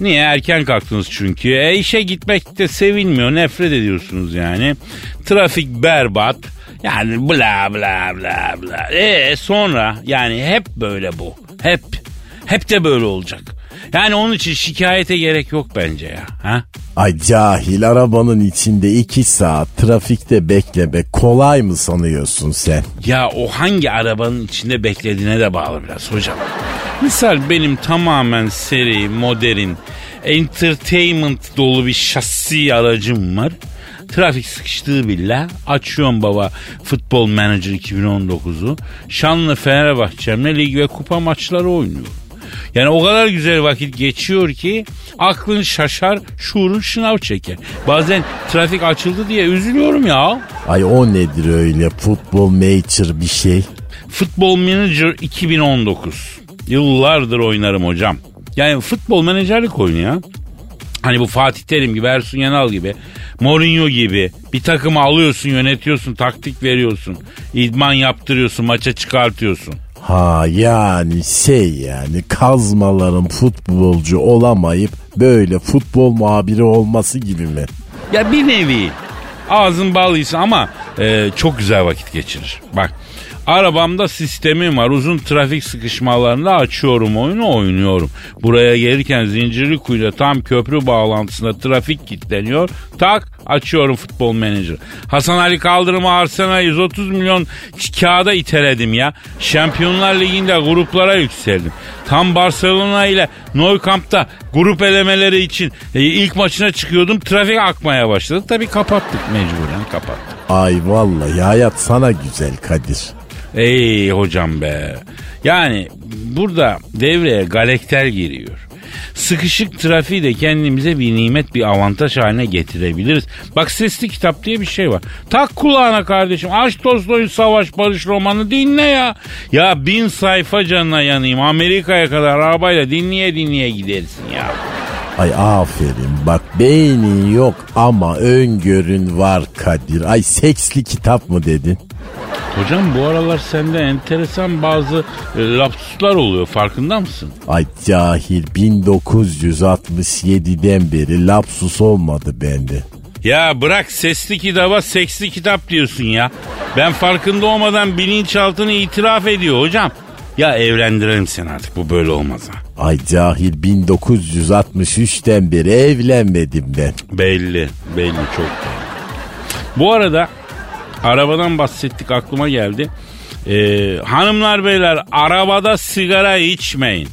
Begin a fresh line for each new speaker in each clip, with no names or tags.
Niye? Erken kalktınız çünkü. E işe gitmek de sevilmiyor, nefret ediyorsunuz yani. Trafik berbat. Yani bla bla bla bla. E sonra yani hep böyle bu. Hep. Hep de böyle olacak. Yani onun için şikayete gerek yok bence ya. Ha?
Ay cahil arabanın içinde iki saat trafikte bekleme kolay mı sanıyorsun sen?
Ya o hangi arabanın içinde beklediğine de bağlı biraz hocam. Misal benim tamamen seri, modern, entertainment dolu bir şasi aracım var. Trafik sıkıştığı bile açıyorum baba futbol manager 2019'u. Şanlı Fenerbahçe'mle lig ve kupa maçları oynuyorum. Yani o kadar güzel vakit geçiyor ki aklın şaşar, şuurun şınav çeker. Bazen trafik açıldı diye üzülüyorum ya.
Ay o nedir öyle futbol major bir şey?
Futbol Manager 2019. Yıllardır oynarım hocam. Yani futbol menajerlik oyunu ya. Hani bu Fatih Terim gibi, Ersun Yanal gibi, Mourinho gibi bir takımı alıyorsun, yönetiyorsun, taktik veriyorsun. idman yaptırıyorsun, maça çıkartıyorsun.
Ha yani şey yani kazmaların futbolcu olamayıp böyle futbol muhabiri olması gibi mi?
Ya bir nevi ağzın bağlıysa ama e, çok güzel vakit geçirir. Bak arabamda sistemim var. Uzun trafik sıkışmalarında açıyorum oyunu oynuyorum. Buraya gelirken zincirli kuyuda tam köprü bağlantısında trafik kilitleniyor. Tak açıyorum futbol menajer. Hasan Ali Kaldırım'ı Arsenal 130 milyon kağıda iteledim ya. Şampiyonlar Ligi'nde gruplara yükseldim. Tam Barcelona ile Nou Camp'ta grup elemeleri için e, ilk maçına çıkıyordum. Trafik akmaya başladı. Tabii kapattık mecburen kapattık.
Ay vallahi hayat sana güzel Kadir.
Ey hocam be. Yani burada devreye galekter giriyor. Sıkışık trafiği de kendimize bir nimet bir avantaj haline getirebiliriz. Bak sesli kitap diye bir şey var. Tak kulağına kardeşim aç Tolstoy'un Savaş Barış romanı dinle ya. Ya bin sayfa canına yanayım Amerika'ya kadar arabayla dinleye dinleye gidersin ya.
Ay aferin bak beynin yok ama öngörün var Kadir. Ay seksli kitap mı dedin?
Hocam bu aralar sende enteresan bazı e, lapsuslar oluyor farkında mısın?
Ay cahil 1967'den beri lapsus olmadı bende.
Ya bırak sesli kitaba seksli kitap diyorsun ya. Ben farkında olmadan bilinçaltını itiraf ediyor hocam. Ya evlendirelim seni artık bu böyle olmaz ha.
Ay cahil 1963'ten beri evlenmedim ben.
Belli belli çok belli. Bu arada arabadan bahsettik aklıma geldi. Ee, hanımlar beyler arabada sigara içmeyin.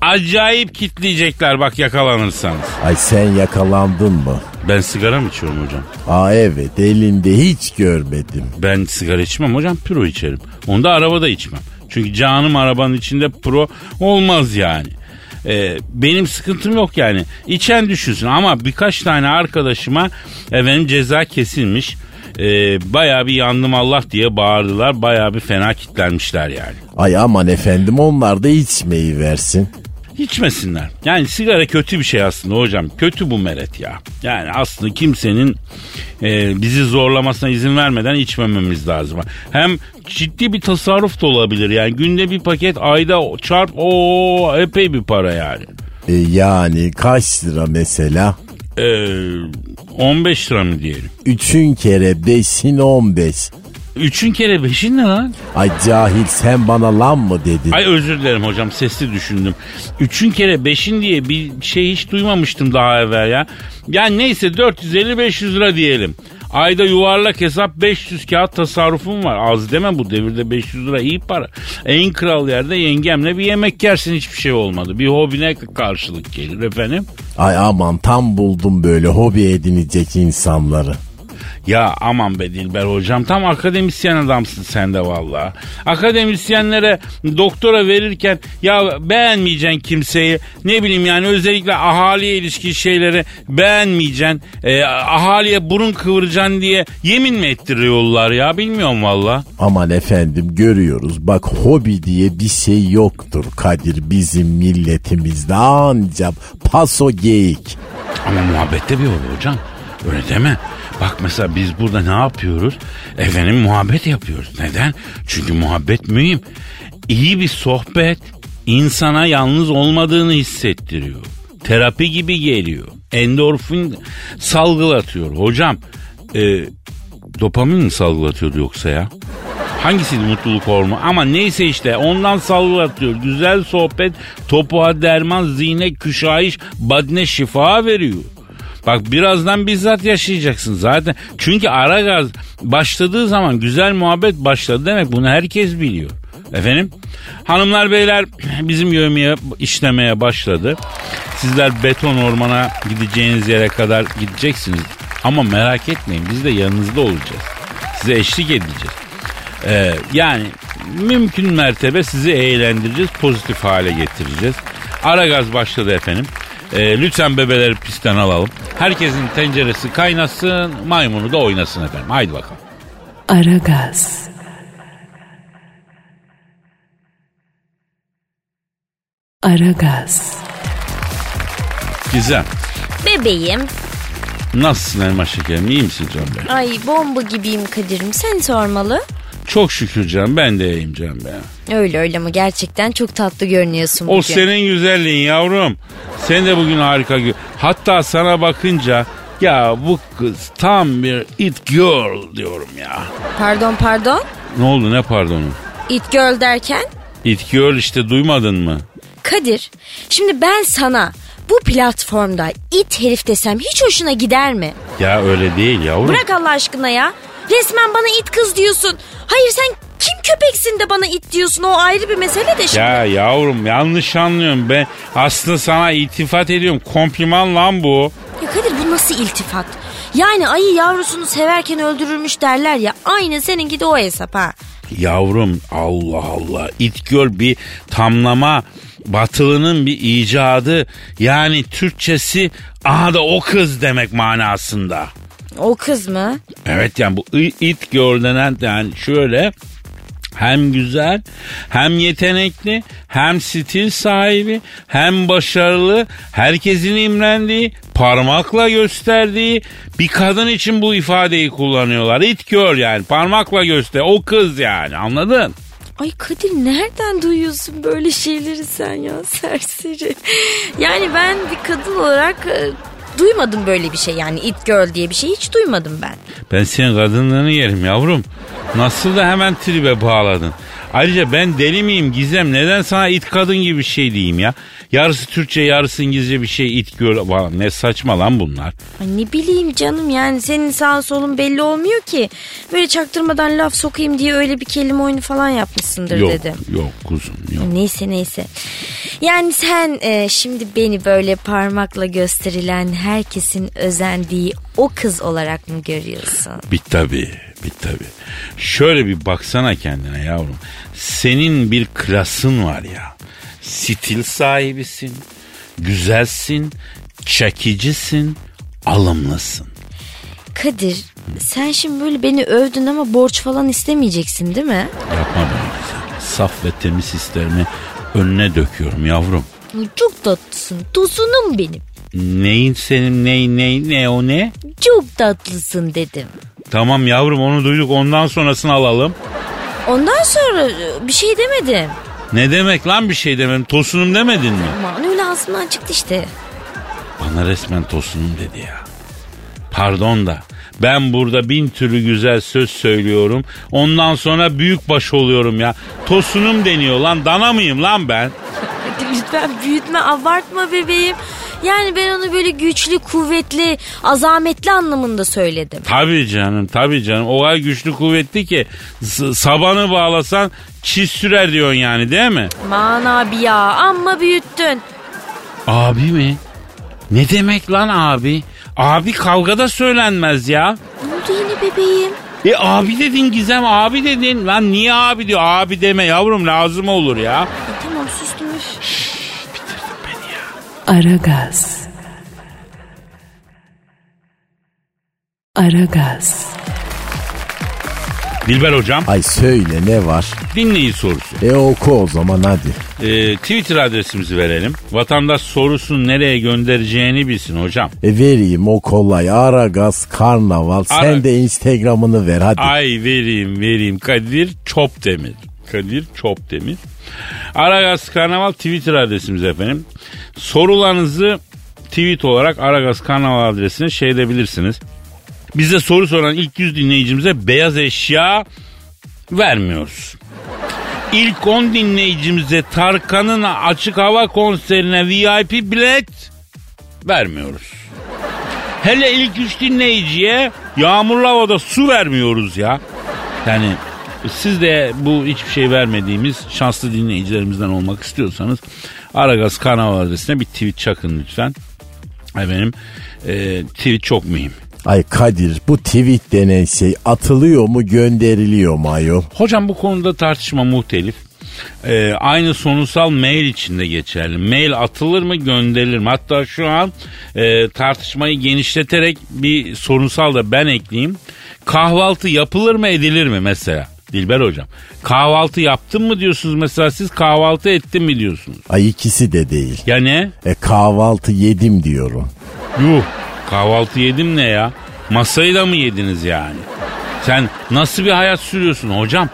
Acayip kitleyecekler bak yakalanırsanız.
Ay sen yakalandın mı?
Ben sigara mı içiyorum hocam?
Aa evet elinde hiç görmedim.
Ben sigara içmem hocam püro içerim. Onu da arabada içmem. Çünkü canım arabanın içinde pro olmaz yani. Ee, benim sıkıntım yok yani. İçen düşünsün ama birkaç tane arkadaşıma efendim ceza kesilmiş. Ee, bayağı bir yandım Allah diye bağırdılar. Bayağı bir fena kitlenmişler yani.
Ay aman efendim onlar da içmeyi versin.
İçmesinler. Yani sigara kötü bir şey aslında hocam. Kötü bu meret ya. Yani aslında kimsenin e, bizi zorlamasına izin vermeden içmememiz lazım. Hem ciddi bir tasarruf da olabilir. Yani günde bir paket ayda çarp o epey bir para yani.
E, yani kaç lira mesela?
Ee, 15 lira mı diyelim?
Üçün kere beşin on beş.
üçün kere beşin ne lan?
Ay cahil sen bana lan mı dedin?
Ay özür dilerim hocam sesli düşündüm. Üçün kere beşin diye bir şey hiç duymamıştım daha evvel ya. Yani neyse 450-500 lira diyelim. Ayda yuvarlak hesap 500 kağıt tasarrufum var. Az deme bu devirde 500 lira iyi para. En kral yerde yengemle bir yemek yersin hiçbir şey olmadı. Bir hobine karşılık gelir efendim.
Ay aman tam buldum böyle hobi edinecek insanları.
Ya aman be Dilber hocam tam akademisyen adamsın sen de valla. Akademisyenlere doktora verirken ya beğenmeyeceksin kimseyi ne bileyim yani özellikle ahaliye ilişkin şeyleri beğenmeyeceksin. E, ahaliye burun kıvıracaksın diye yemin mi ettiriyorlar ya bilmiyorum valla.
Aman efendim görüyoruz bak hobi diye bir şey yoktur Kadir bizim milletimizde ancak paso geyik.
Ama muhabbette bir olur hocam. Öyle deme. Bak mesela biz burada ne yapıyoruz? Efendim muhabbet yapıyoruz. Neden? Çünkü muhabbet mühim. İyi bir sohbet insana yalnız olmadığını hissettiriyor. Terapi gibi geliyor. Endorfin salgılatıyor. Hocam e, dopamin mi salgılatıyordu yoksa ya? Hangisiydi mutluluk hormonu? Ama neyse işte ondan salgılatıyor. Güzel sohbet topuğa derman, zihne küşayiş, badne şifa veriyor. Bak birazdan bizzat yaşayacaksın zaten. Çünkü ara gaz başladığı zaman güzel muhabbet başladı demek bunu herkes biliyor. Efendim hanımlar beyler bizim yövmeye işlemeye başladı. Sizler beton ormana gideceğiniz yere kadar gideceksiniz. Ama merak etmeyin biz de yanınızda olacağız. Size eşlik edeceğiz. Ee, yani mümkün mertebe sizi eğlendireceğiz, pozitif hale getireceğiz. Ara gaz başladı efendim. Ee, lütfen bebeleri pistten alalım. Herkesin tenceresi kaynasın, maymunu da oynasın efendim. Haydi bakalım.
Aragaz. Aragaz.
Gizem,
Bebeğim.
nasılsın elma şekerim? İyi misin canım benim?
Ay bomba gibiyim Kadir'im. Sen sormalı.
Çok şükür canım ben de iyiyim canım be.
Öyle öyle ama gerçekten çok tatlı görünüyorsun
O
bugün.
senin güzelliğin yavrum. Sen de bugün harika gö- Hatta sana bakınca ya bu kız tam bir it girl diyorum ya.
Pardon pardon.
Ne oldu ne pardonu?
It girl derken?
It girl işte duymadın mı?
Kadir şimdi ben sana bu platformda it herif desem hiç hoşuna gider mi?
Ya öyle değil yavrum.
Bırak Allah aşkına ya. Resmen bana it kız diyorsun. Hayır sen kim köpeksin de bana it diyorsun o ayrı bir mesele de şimdi.
Ya yavrum yanlış anlıyorum ben aslında sana iltifat ediyorum kompliman lan bu.
Ya Kadir bu nasıl iltifat? Yani ayı yavrusunu severken öldürürmüş derler ya. Aynı seninki de o hesap ha.
Yavrum Allah Allah it girl bir tamlama batılının bir icadı yani Türkçesi aha da o kız demek manasında.
O kız mı?
Evet yani bu it girl denen yani şöyle hem güzel hem yetenekli hem stil sahibi hem başarılı herkesin imrendiği parmakla gösterdiği bir kadın için bu ifadeyi kullanıyorlar. It girl yani parmakla göster o kız yani anladın?
Ay Kadir nereden duyuyorsun böyle şeyleri sen ya serseri. Yani ben bir kadın olarak e, duymadım böyle bir şey yani it girl diye bir şey hiç duymadım ben.
Ben senin kadınlığını yerim yavrum. Nasıl da hemen tribe bağladın. Ayrıca ben deli miyim Gizem? Neden sana it kadın gibi bir şey diyeyim ya? Yarısı Türkçe yarısı İngilizce bir şey it girl. Ne saçma lan bunlar.
Ay ne bileyim canım yani senin sağın solun belli olmuyor ki. Böyle çaktırmadan laf sokayım diye öyle bir kelime oyunu falan yapmışsındır
Yok
dedim.
yok kuzum yok.
Neyse neyse. Yani sen e, şimdi beni böyle parmakla gösterilen herkesin özendiği o kız olarak mı görüyorsun?
Bit tabi bit tabi. Şöyle bir baksana kendine yavrum. Senin bir klasın var ya. Stil sahibisin. Güzelsin. Çekicisin. Alımlısın.
Kadir sen şimdi böyle beni övdün ama borç falan istemeyeceksin değil mi?
Yapma be güzel. Saf ve temiz hislerimi önüne döküyorum yavrum.
Çok tatlısın tosunum benim.
Neyin senin ney ney ne o ne?
Çok tatlısın dedim.
Tamam yavrum onu duyduk ondan sonrasını alalım.
Ondan sonra e, bir şey demedim.
Ne demek lan bir şey demem tosunum demedin mi?
Aman öyle ağzımdan çıktı işte.
Bana resmen tosunum dedi ya. Pardon da Ben burada bin türlü güzel söz söylüyorum. Ondan sonra büyük baş oluyorum ya. Tosunum deniyor lan. Dana mıyım lan ben?
Lütfen büyütme abartma bebeğim. Yani ben onu böyle güçlü, kuvvetli, azametli anlamında söyledim.
Tabii canım tabii canım. O kadar güçlü kuvvetli ki sabanı bağlasan çiz sürer diyorsun yani değil mi?
Aman abi ya amma büyüttün.
Abi mi? Ne demek lan abi? Abi kavgada söylenmez ya.
Ne oldu yine bebeğim?
E abi dedin Gizem abi dedin. Lan niye abi diyor? Abi deme yavrum lazım olur ya.
Aragaz. Aragaz.
Dilber hocam
Ay söyle ne var?
dinleyici sorusu.
E oku o zaman hadi.
E, Twitter adresimizi verelim. Vatandaş sorusunu nereye göndereceğini bilsin hocam.
E vereyim o kolay. Aragaz Karnaval. Sen
Ara-
de Instagram'ını ver hadi.
Ay vereyim vereyim Kadir Çopdemir. Kadir Çopdemir. Aragaz Karnaval Twitter adresimiz efendim. Sorularınızı tweet olarak Aragaz Karnaval adresine şey edebilirsiniz. Bize soru soran ilk 100 dinleyicimize beyaz eşya vermiyoruz. İlk 10 dinleyicimize Tarkan'ın açık hava konserine VIP bilet vermiyoruz. Hele ilk üç dinleyiciye yağmurlu havada su vermiyoruz ya. Yani siz de bu hiçbir şey vermediğimiz şanslı dinleyicilerimizden olmak istiyorsanız Aragaz kanal adresine bir tweet çakın lütfen. Efendim e, tweet çok mühim.
Ay Kadir bu tweet denen şey atılıyor mu gönderiliyor mu ayol?
Hocam bu konuda tartışma muhtelif. Ee, aynı sonunsal mail içinde geçerli. Mail atılır mı gönderilir mi? Hatta şu an e, tartışmayı genişleterek bir sorunsal da ben ekleyeyim. Kahvaltı yapılır mı edilir mi mesela? Dilber hocam. Kahvaltı yaptın mı diyorsunuz mesela siz kahvaltı ettin mi diyorsunuz?
Ay ikisi de değil.
Ya ne?
E kahvaltı yedim diyorum.
Yuh kahvaltı yedim ne ya? Masayı da mı yediniz yani? Sen nasıl bir hayat sürüyorsun hocam?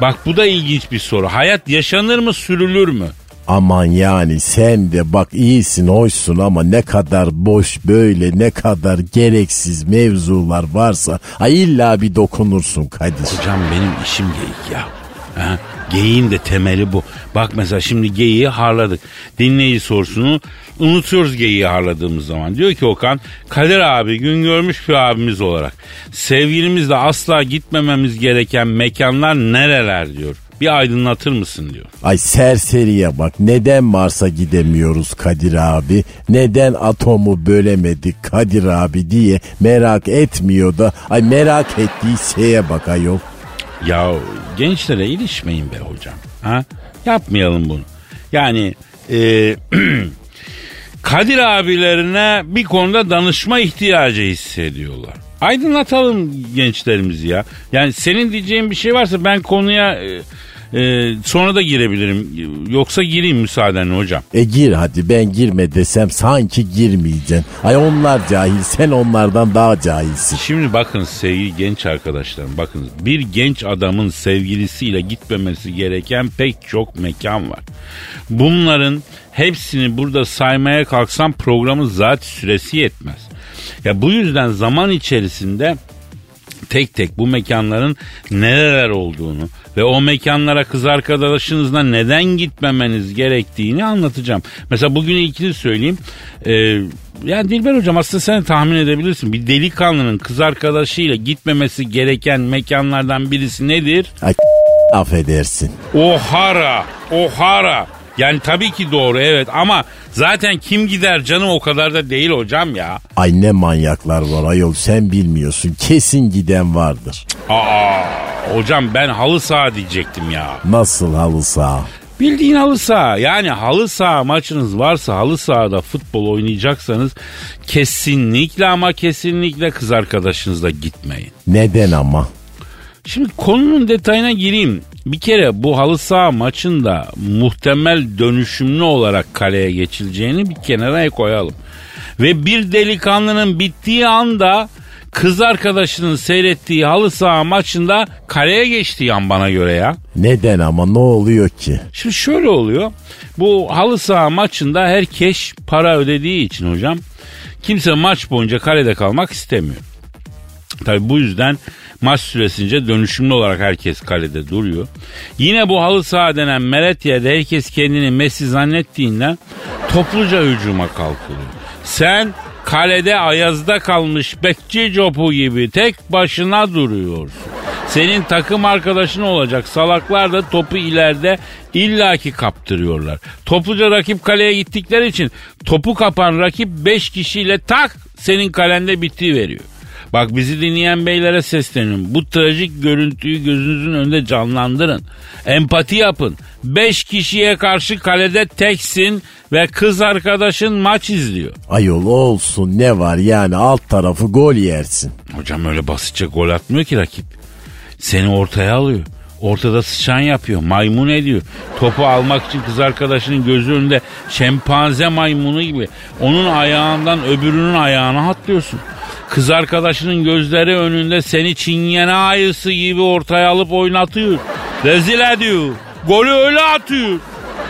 Bak bu da ilginç bir soru. Hayat yaşanır mı sürülür mü?
Aman yani sen de bak iyisin hoşsun ama ne kadar boş böyle ne kadar gereksiz mevzular varsa ay illa bir dokunursun Kadir.
Hocam benim işim geyik ya. Ha? Geyiğin de temeli bu. Bak mesela şimdi geyiği harladık. Dinleyici sorusunu unutuyoruz geyiği harladığımız zaman. Diyor ki Okan Kadir abi gün görmüş bir abimiz olarak sevgilimizle asla gitmememiz gereken mekanlar nereler diyor. Bir aydınlatır mısın diyor.
Ay serseriye bak neden Mars'a gidemiyoruz Kadir abi? Neden atomu bölemedik Kadir abi diye merak etmiyor da ay merak ettiği şeye bak ayol.
Ya gençlere ilişmeyin be hocam. Ha? Yapmayalım bunu. Yani e, Kadir abilerine bir konuda danışma ihtiyacı hissediyorlar. Aydınlatalım gençlerimizi ya. Yani senin diyeceğin bir şey varsa ben konuya e, e, sonra da girebilirim. Yoksa gireyim müsaadenle hocam.
E gir hadi ben girme desem sanki girmeyeceksin. Ay onlar cahil sen onlardan daha cahilsin.
Şimdi bakın sevgili genç arkadaşlarım bakın bir genç adamın sevgilisiyle gitmemesi gereken pek çok mekan var. Bunların hepsini burada saymaya kalksam programın zaten süresi yetmez. Ya bu yüzden zaman içerisinde tek tek bu mekanların nereler olduğunu ve o mekanlara kız arkadaşınızla neden gitmemeniz gerektiğini anlatacağım. Mesela bugün ilkini söyleyeyim. Ee, yani Dilber hocam aslında sen tahmin edebilirsin. Bir delikanlının kız arkadaşıyla gitmemesi gereken mekanlardan birisi nedir?
Ay affedersin.
Ohara, Ohara. Yani tabii ki doğru evet ama zaten kim gider canım o kadar da değil hocam ya.
Ay ne manyaklar var ayol sen bilmiyorsun. Kesin giden vardır.
Aa hocam ben halı saha diyecektim ya.
Nasıl halı saha?
Bildiğin halı saha. Yani halı saha maçınız varsa halı sahada futbol oynayacaksanız kesinlikle ama kesinlikle kız arkadaşınızla gitmeyin.
Neden ama?
Şimdi konunun detayına gireyim. Bir kere bu halı saha maçında muhtemel dönüşümlü olarak kaleye geçileceğini bir kenara koyalım. Ve bir delikanlının bittiği anda kız arkadaşının seyrettiği halı saha maçında kaleye geçtiği an bana göre ya.
Neden ama ne oluyor ki?
Şimdi şöyle oluyor. Bu halı saha maçında herkes para ödediği için hocam kimse maç boyunca kalede kalmak istemiyor. Tabi bu yüzden maç süresince dönüşümlü olarak herkes kalede duruyor. Yine bu halı saha denen meret yerde herkes kendini Messi zannettiğinden topluca hücuma kalkılıyor. Sen kalede ayazda kalmış bekçi copu gibi tek başına duruyorsun. Senin takım arkadaşın olacak salaklar da topu ileride illaki kaptırıyorlar. Topluca rakip kaleye gittikleri için topu kapan rakip 5 kişiyle tak senin kalende biti veriyor. Bak bizi dinleyen beylere sesleniyorum. Bu trajik görüntüyü gözünüzün önünde canlandırın. Empati yapın. Beş kişiye karşı kalede teksin ve kız arkadaşın maç izliyor.
Ayol olsun ne var yani alt tarafı gol yersin.
Hocam öyle basitçe gol atmıyor ki rakip. Seni ortaya alıyor. Ortada sıçan yapıyor, maymun ediyor. Topu almak için kız arkadaşının gözü önünde şempanze maymunu gibi. Onun ayağından öbürünün ayağına atlıyorsun. Kız arkadaşının gözleri önünde seni çingene ayısı gibi ortaya alıp oynatıyor. Rezil ediyor. Golü öyle atıyor.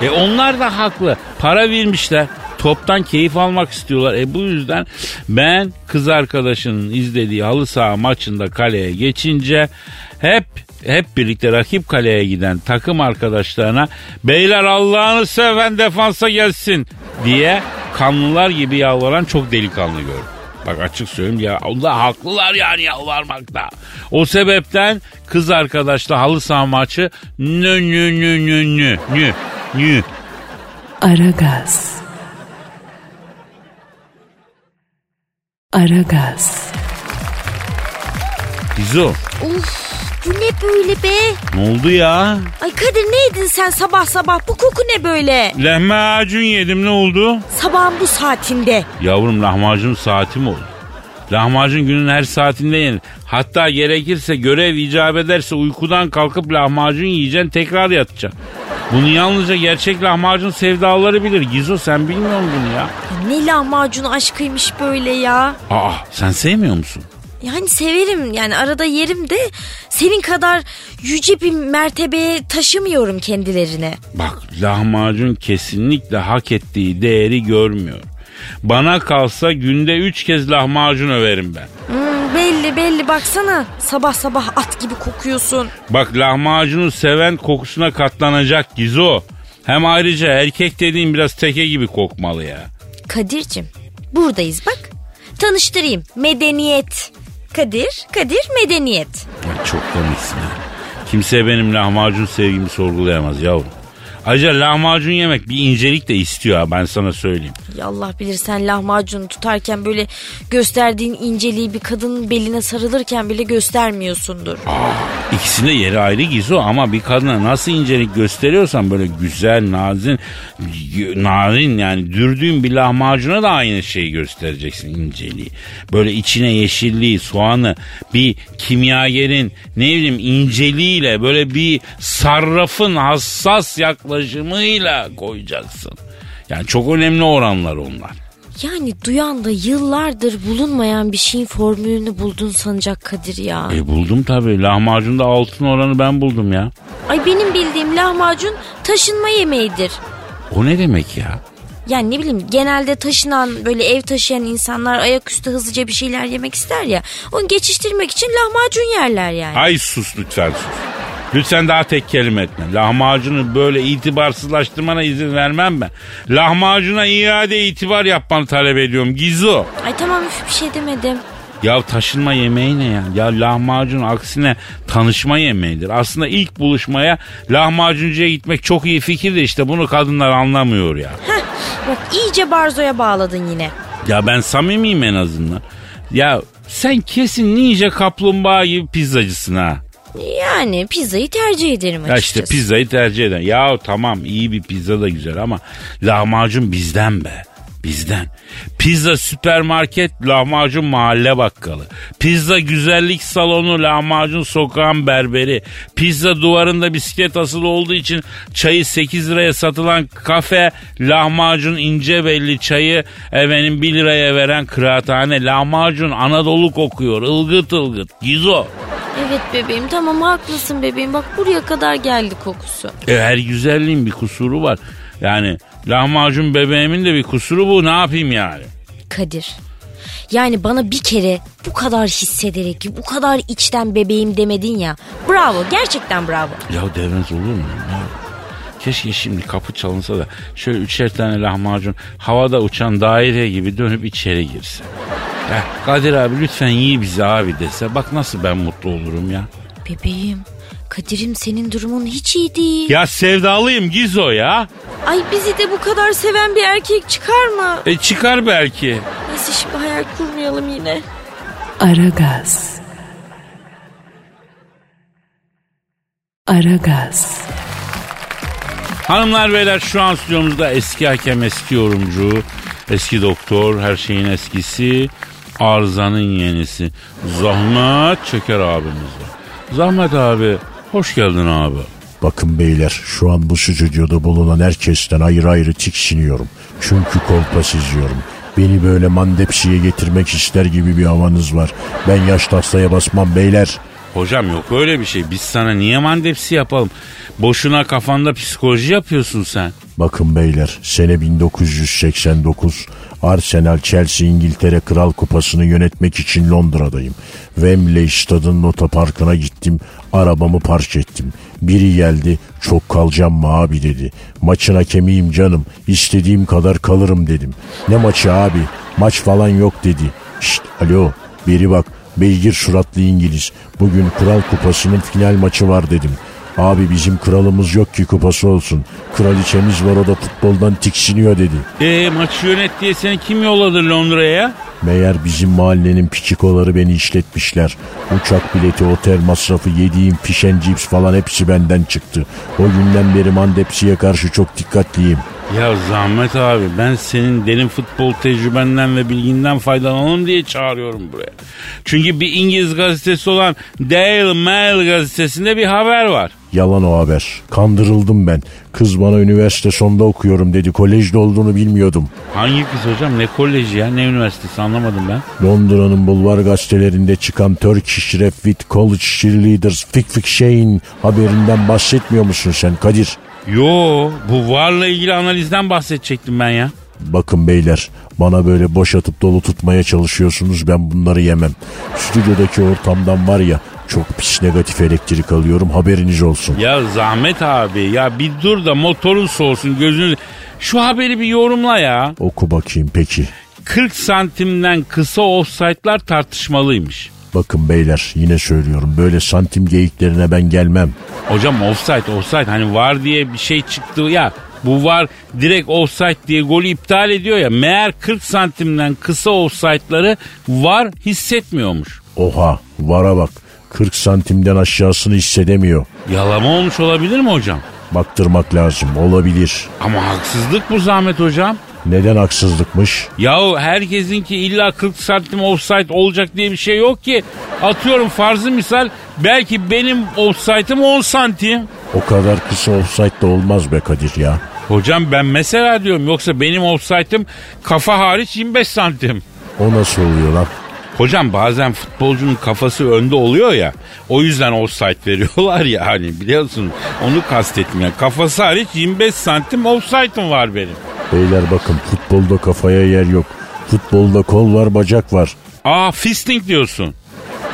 E onlar da haklı. Para vermişler. Toptan keyif almak istiyorlar. E bu yüzden ben kız arkadaşının izlediği halı saha maçında kaleye geçince hep hep birlikte rakip kaleye giden takım arkadaşlarına beyler Allah'ını seven defansa gelsin diye kanlılar gibi yalvaran çok delikanlı gördüm. Bak açık söyleyeyim ya onlar haklılar yani yalvarmakta. O sebepten kız arkadaşla halı saha maçı nü nü nü nü nü nü nü.
Aragaz. Aragaz.
Gizo
Uf bu ne böyle be?
ne oldu ya?
Ay Kadir ne yedin sen sabah sabah? Bu koku ne böyle?
Lahmacun yedim ne oldu?
Sabahın bu saatinde.
Yavrum lahmacun saati mi oldu? Lahmacun günün her saatinde yenir. Hatta gerekirse görev icap ederse uykudan kalkıp lahmacun yiyeceksin tekrar yatacaksın. Bunu yalnızca gerçek lahmacun sevdaları bilir. Gizo sen bilmiyor musun bunu ya?
Ya ne lahmacun aşkıymış böyle ya.
Aa sen sevmiyor musun?
Yani severim yani arada yerim de senin kadar yüce bir mertebeye taşımıyorum kendilerine.
Bak lahmacun kesinlikle hak ettiği değeri görmüyor. Bana kalsa günde üç kez lahmacun överim ben.
Hmm, belli belli baksana sabah sabah at gibi kokuyorsun.
Bak lahmacunu seven kokusuna katlanacak Gizo. Hem ayrıca erkek dediğin biraz teke gibi kokmalı ya.
Kadir'cim buradayız bak tanıştırayım medeniyet. Kadir, Kadir medeniyet.
Ya çok komiksin ha. Kimse benim lahmacun sevgimi sorgulayamaz yavrum. Ayrıca lahmacun yemek bir incelik de istiyor ha ben sana söyleyeyim.
Ya Allah bilir sen lahmacunu tutarken böyle gösterdiğin inceliği bir kadının beline sarılırken bile göstermiyorsundur.
İkisinde yeri ayrı gizo ama bir kadına nasıl incelik gösteriyorsan böyle güzel, nazin, narin yani dürdüğün bir lahmacuna da aynı şeyi göstereceksin inceliği. Böyle içine yeşilliği, soğanı bir kimyagerin ne bileyim inceliğiyle böyle bir sarrafın hassas yaklaşımıyla koyacaksın. Yani çok önemli oranlar onlar.
Yani duyan da yıllardır bulunmayan bir şeyin formülünü buldun sanacak Kadir ya.
E buldum tabii. Lahmacunda altın oranı ben buldum ya.
Ay benim bildiğim lahmacun taşınma yemeğidir.
O ne demek ya?
Yani ne bileyim genelde taşınan böyle ev taşıyan insanlar ayaküstü hızlıca bir şeyler yemek ister ya. Onu geçiştirmek için lahmacun yerler yani.
Ay sus lütfen sus. Lütfen daha tek kelime etme. Lahmacunu böyle itibarsızlaştırmana izin vermem ben. Lahmacuna iade itibar yapmanı talep ediyorum. Gizo.
Ay tamam üf, bir şey demedim.
Ya taşınma yemeği ne ya? Ya lahmacun aksine tanışma yemeğidir. Aslında ilk buluşmaya lahmacuncuya gitmek çok iyi fikir de işte bunu kadınlar anlamıyor ya.
Heh, bak iyice barzoya bağladın yine.
Ya ben samimiyim en azından. Ya sen kesin ninja kaplumbağa gibi pizzacısın ha.
Yani pizzayı tercih ederim
Ya
açıkçası.
işte pizzayı tercih eden. Ya tamam iyi bir pizza da güzel ama lahmacun bizden be. Bizden. Pizza süpermarket, lahmacun mahalle bakkalı. Pizza güzellik salonu, lahmacun sokağın berberi. Pizza duvarında bisiklet asılı olduğu için çayı 8 liraya satılan kafe, lahmacun ince belli çayı efendim 1 liraya veren kıraathane. Lahmacun Anadolu kokuyor, ılgıt ılgıt. Gizo.
Evet bebeğim tamam haklısın bebeğim. Bak buraya kadar geldi kokusu.
E, her güzelliğin bir kusuru var. Yani lahmacun bebeğimin de bir kusuru bu ne yapayım yani?
Kadir. Yani bana bir kere bu kadar hissederek, bu kadar içten bebeğim demedin ya. Bravo, gerçekten bravo.
Ya demez olur mu? Keşke şimdi kapı çalınsa da şöyle üçer tane lahmacun havada uçan daire gibi dönüp içeri girse. Ya Kadir abi lütfen iyi bizi abi dese. Bak nasıl ben mutlu olurum ya.
Bebeğim, Kadir'im senin durumun hiç iyi değil.
Ya sevdalıyım Gizo ya.
Ay bizi de bu kadar seven bir erkek çıkar mı?
E çıkar belki.
Neyse şimdi hayal kurmayalım yine.
Aragaz. Aragaz.
Hanımlar beyler şu an stüdyomuzda eski hakem, eski yorumcu, eski doktor, her şeyin eskisi, arızanın yenisi. Zahmet Çeker abimiz var. Zahmet abi, hoş geldin abi.
Bakın beyler şu an bu stüdyoda bulunan herkesten ayrı ayrı tiksiniyorum. Çünkü kolpa izliyorum. Beni böyle mandepsiye getirmek ister gibi bir havanız var. Ben yaş tahtaya basmam beyler.
Hocam yok öyle bir şey. Biz sana niye mandepsi yapalım? Boşuna kafanda psikoloji yapıyorsun sen.
Bakın beyler sene 1989 Arsenal Chelsea İngiltere Kral Kupası'nı yönetmek için Londra'dayım. Wembley stadının otoparkına gittim. Arabamı park ettim. Biri geldi çok kalacağım mı abi dedi. Maçın hakemiyim canım istediğim kadar kalırım dedim. Ne maçı abi maç falan yok dedi. Şşt alo biri bak beygir suratlı İngiliz. Bugün Kral Kupası'nın final maçı var dedim. Abi bizim kralımız yok ki kupası olsun. Kraliçemiz var o da futboldan tiksiniyor dedi.
E maçı yönet diye seni kim yolladı Londra'ya?
Meğer bizim mahallenin piçikoları beni işletmişler. Uçak bileti, otel masrafı, yediğim fish and chips falan hepsi benden çıktı. O günden beri mandepsiye karşı çok dikkatliyim.
Ya Zahmet abi ben senin derin futbol tecrübenden ve bilginden faydalanalım diye çağırıyorum buraya. Çünkü bir İngiliz gazetesi olan Daily Mail gazetesinde bir haber var.
Yalan o haber. Kandırıldım ben. Kız bana üniversite sonunda okuyorum dedi. Kolejde olduğunu bilmiyordum.
Hangi kız hocam ne koleji ya ne üniversitesi anlamadım ben.
Londra'nın bulvar gazetelerinde çıkan Turkish with College Cheerleaders Fik Fik Şeyin haberinden bahsetmiyor musun sen Kadir?
Yo bu varla ilgili analizden bahsedecektim ben ya.
Bakın beyler bana böyle boş atıp dolu tutmaya çalışıyorsunuz ben bunları yemem. Stüdyodaki ortamdan var ya çok pis negatif elektrik alıyorum haberiniz olsun.
Ya Zahmet abi ya bir dur da motorun soğusun gözünü. Şu haberi bir yorumla ya.
Oku bakayım peki.
40 santimden kısa offside'lar tartışmalıymış.
Bakın beyler yine söylüyorum böyle santim geyiklerine ben gelmem.
Hocam offside offside hani var diye bir şey çıktı ya. Bu var direkt offside diye golü iptal ediyor ya. Meğer 40 santimden kısa offside'ları var hissetmiyormuş.
Oha vara bak 40 santimden aşağısını hissedemiyor.
Yalama olmuş olabilir mi hocam?
Baktırmak lazım olabilir.
Ama haksızlık bu zahmet hocam.
Neden haksızlıkmış?
Yahu herkesinki illa 40 santim offside olacak diye bir şey yok ki. Atıyorum farzı misal belki benim offside'ım 10 santim.
O kadar kısa offside de olmaz be Kadir ya.
Hocam ben mesela diyorum yoksa benim offside'ım kafa hariç 25 santim.
O nasıl oluyor lan?
Hocam bazen futbolcunun kafası önde oluyor ya. O yüzden offside veriyorlar ya hani biliyorsun. Onu kastettim ya. Kafası hariç 25 santim offside'ım var benim.
Beyler bakın futbolda kafaya yer yok. Futbolda kol var bacak var.
Aa fisting diyorsun.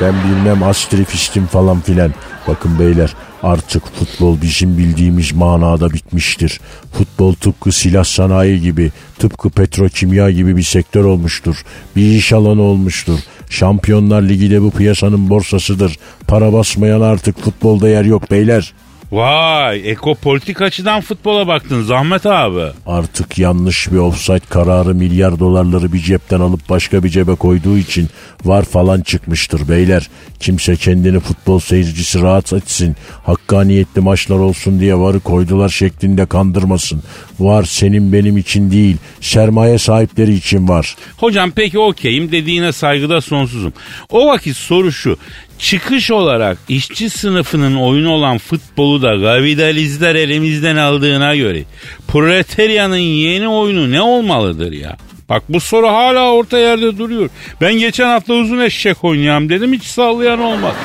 Ben bilmem astrifistim falan filan. Bakın beyler artık futbol bizim bildiğimiz manada bitmiştir. Futbol tıpkı silah sanayi gibi, tıpkı petrokimya gibi bir sektör olmuştur. Bir iş alanı olmuştur. Şampiyonlar Ligi de bu piyasanın borsasıdır. Para basmayan artık futbolda yer yok beyler.
Vay ekopolitik açıdan futbola baktın Zahmet abi.
Artık yanlış bir offside kararı milyar dolarları bir cepten alıp başka bir cebe koyduğu için var falan çıkmıştır beyler. Kimse kendini futbol seyircisi rahat etsin. Hakkaniyetli maçlar olsun diye varı koydular şeklinde kandırmasın. Var senin benim için değil sermaye sahipleri için var.
Hocam peki okeyim dediğine saygıda sonsuzum. O vakit soru şu. Çıkış olarak işçi sınıfının oyunu olan futbolu da kapitalistler elimizden aldığına göre proletaryanın yeni oyunu ne olmalıdır ya? Bak bu soru hala orta yerde duruyor. Ben geçen hafta uzun eşek oynayayım dedim hiç sallayan olmaz.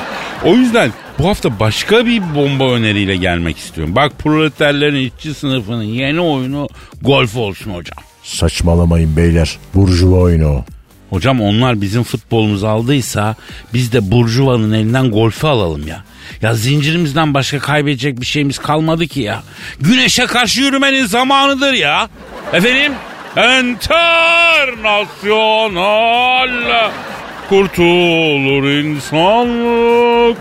O yüzden bu hafta başka bir bomba öneriyle gelmek istiyorum. Bak proleterlerin işçi sınıfının yeni oyunu golf olsun hocam.
Saçmalamayın beyler. Burjuva oyunu.
Hocam onlar bizim futbolumuzu aldıysa biz de Burjuva'nın elinden golfü alalım ya. Ya zincirimizden başka kaybedecek bir şeyimiz kalmadı ki ya. Güneşe karşı yürümenin zamanıdır ya. Efendim? Internasyonal kurtulur insanlık.